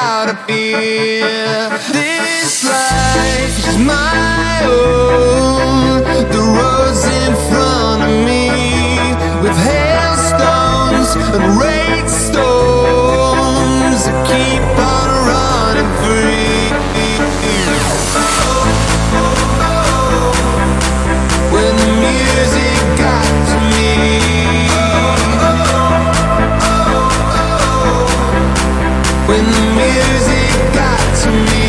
out of fear. This life is my own. The road's in front of me with hailstones and rainstorms. I keep on running free. When the music got to me. to me.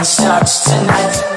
This is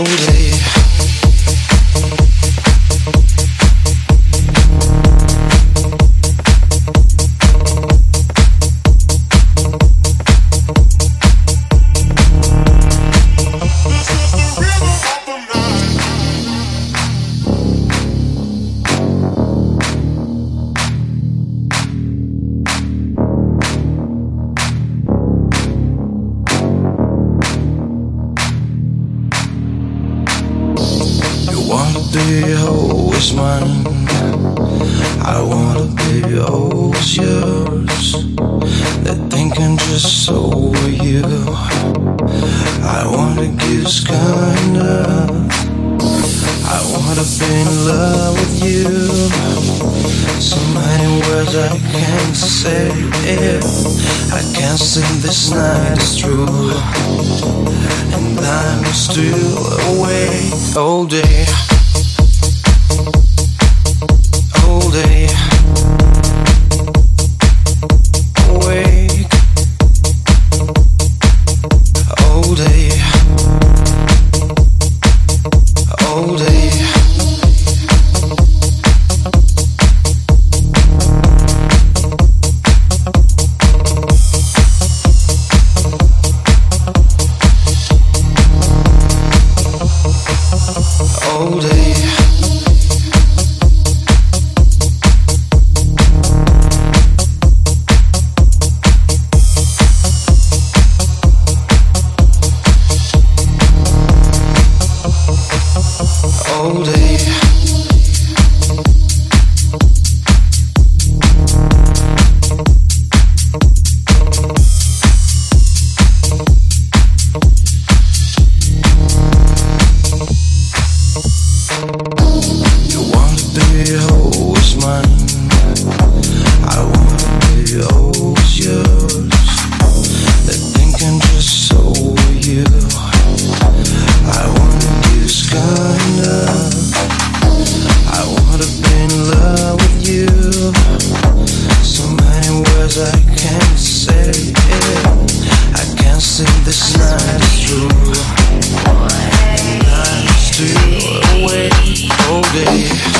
older say this night is true. Night is true. Wait all day.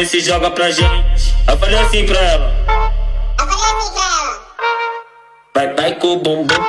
e se joga pra gente. Eu falei assim pra ela. Eu falei assim pra ela. Vai, vai com o bumbum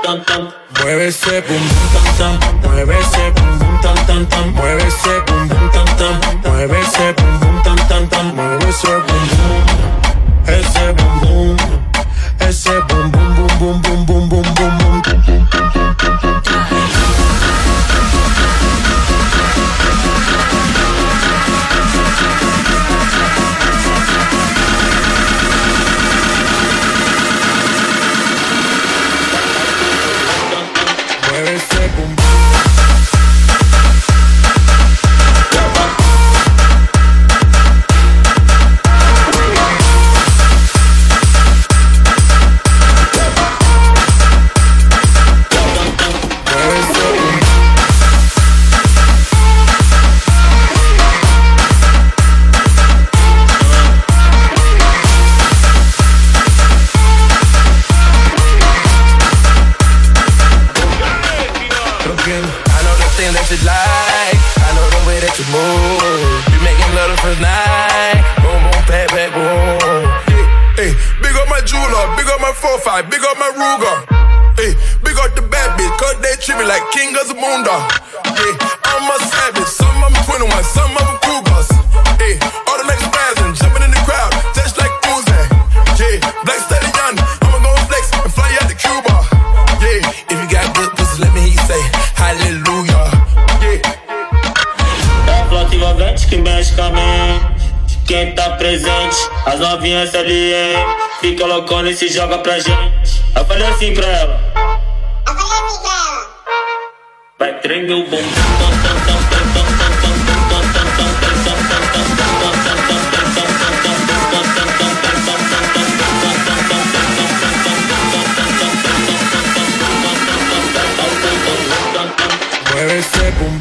As novinhas ali, hein? Fica loucona e se joga pra gente. Eu falei assim pra ela. Eu falei assim pra ela. Vai tremer o bom. Mueve ese.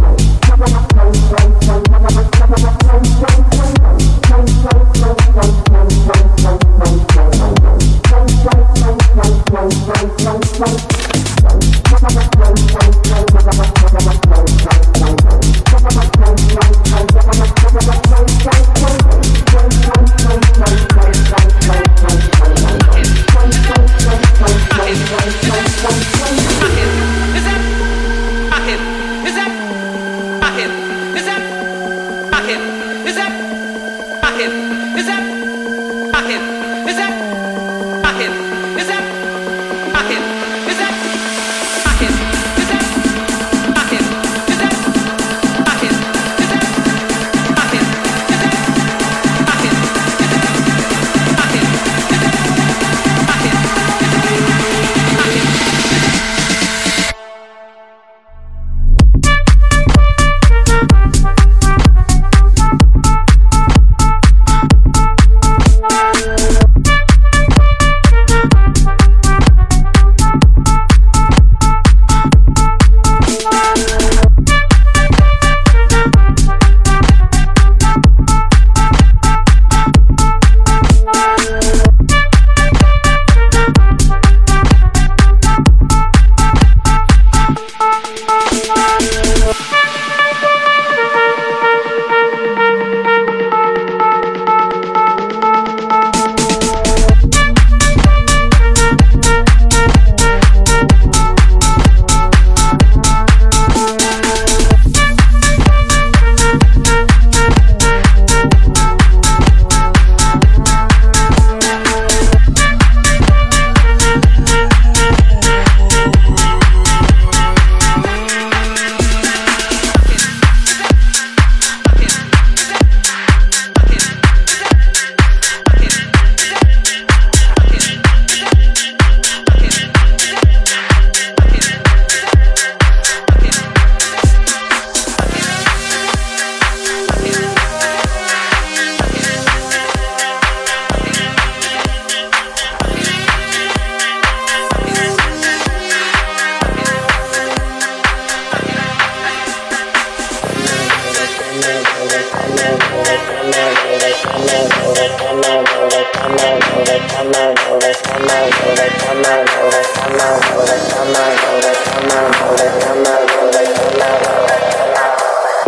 Come on let me go let me go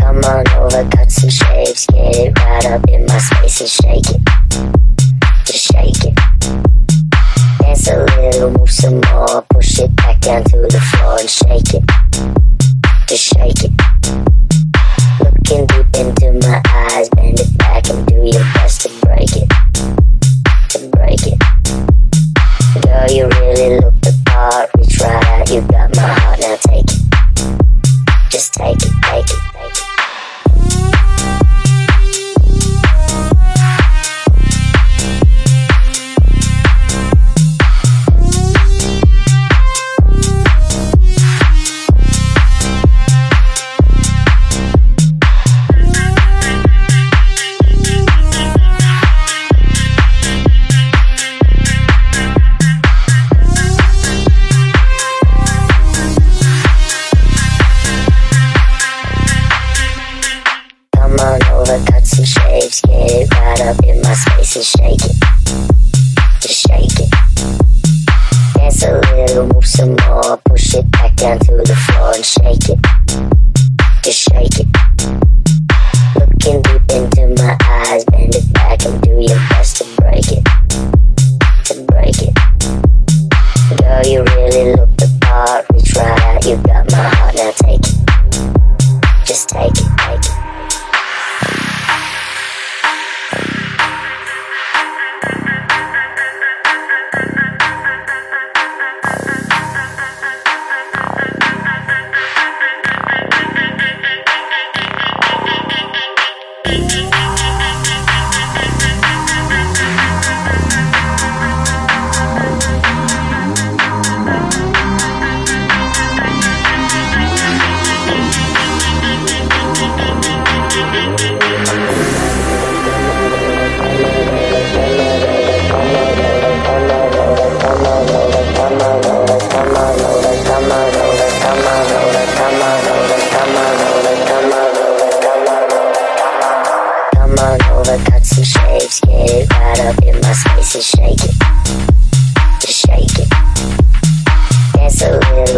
Come on over, cut shapes, get it right up in my space and shake it. Just shake it. Dance a little, move some more, push it back down to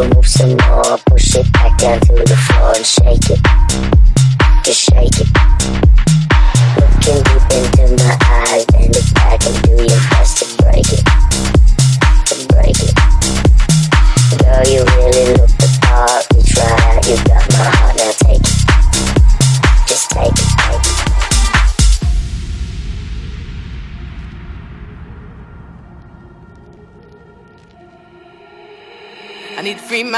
move some more, push it back down to the floor and shake it.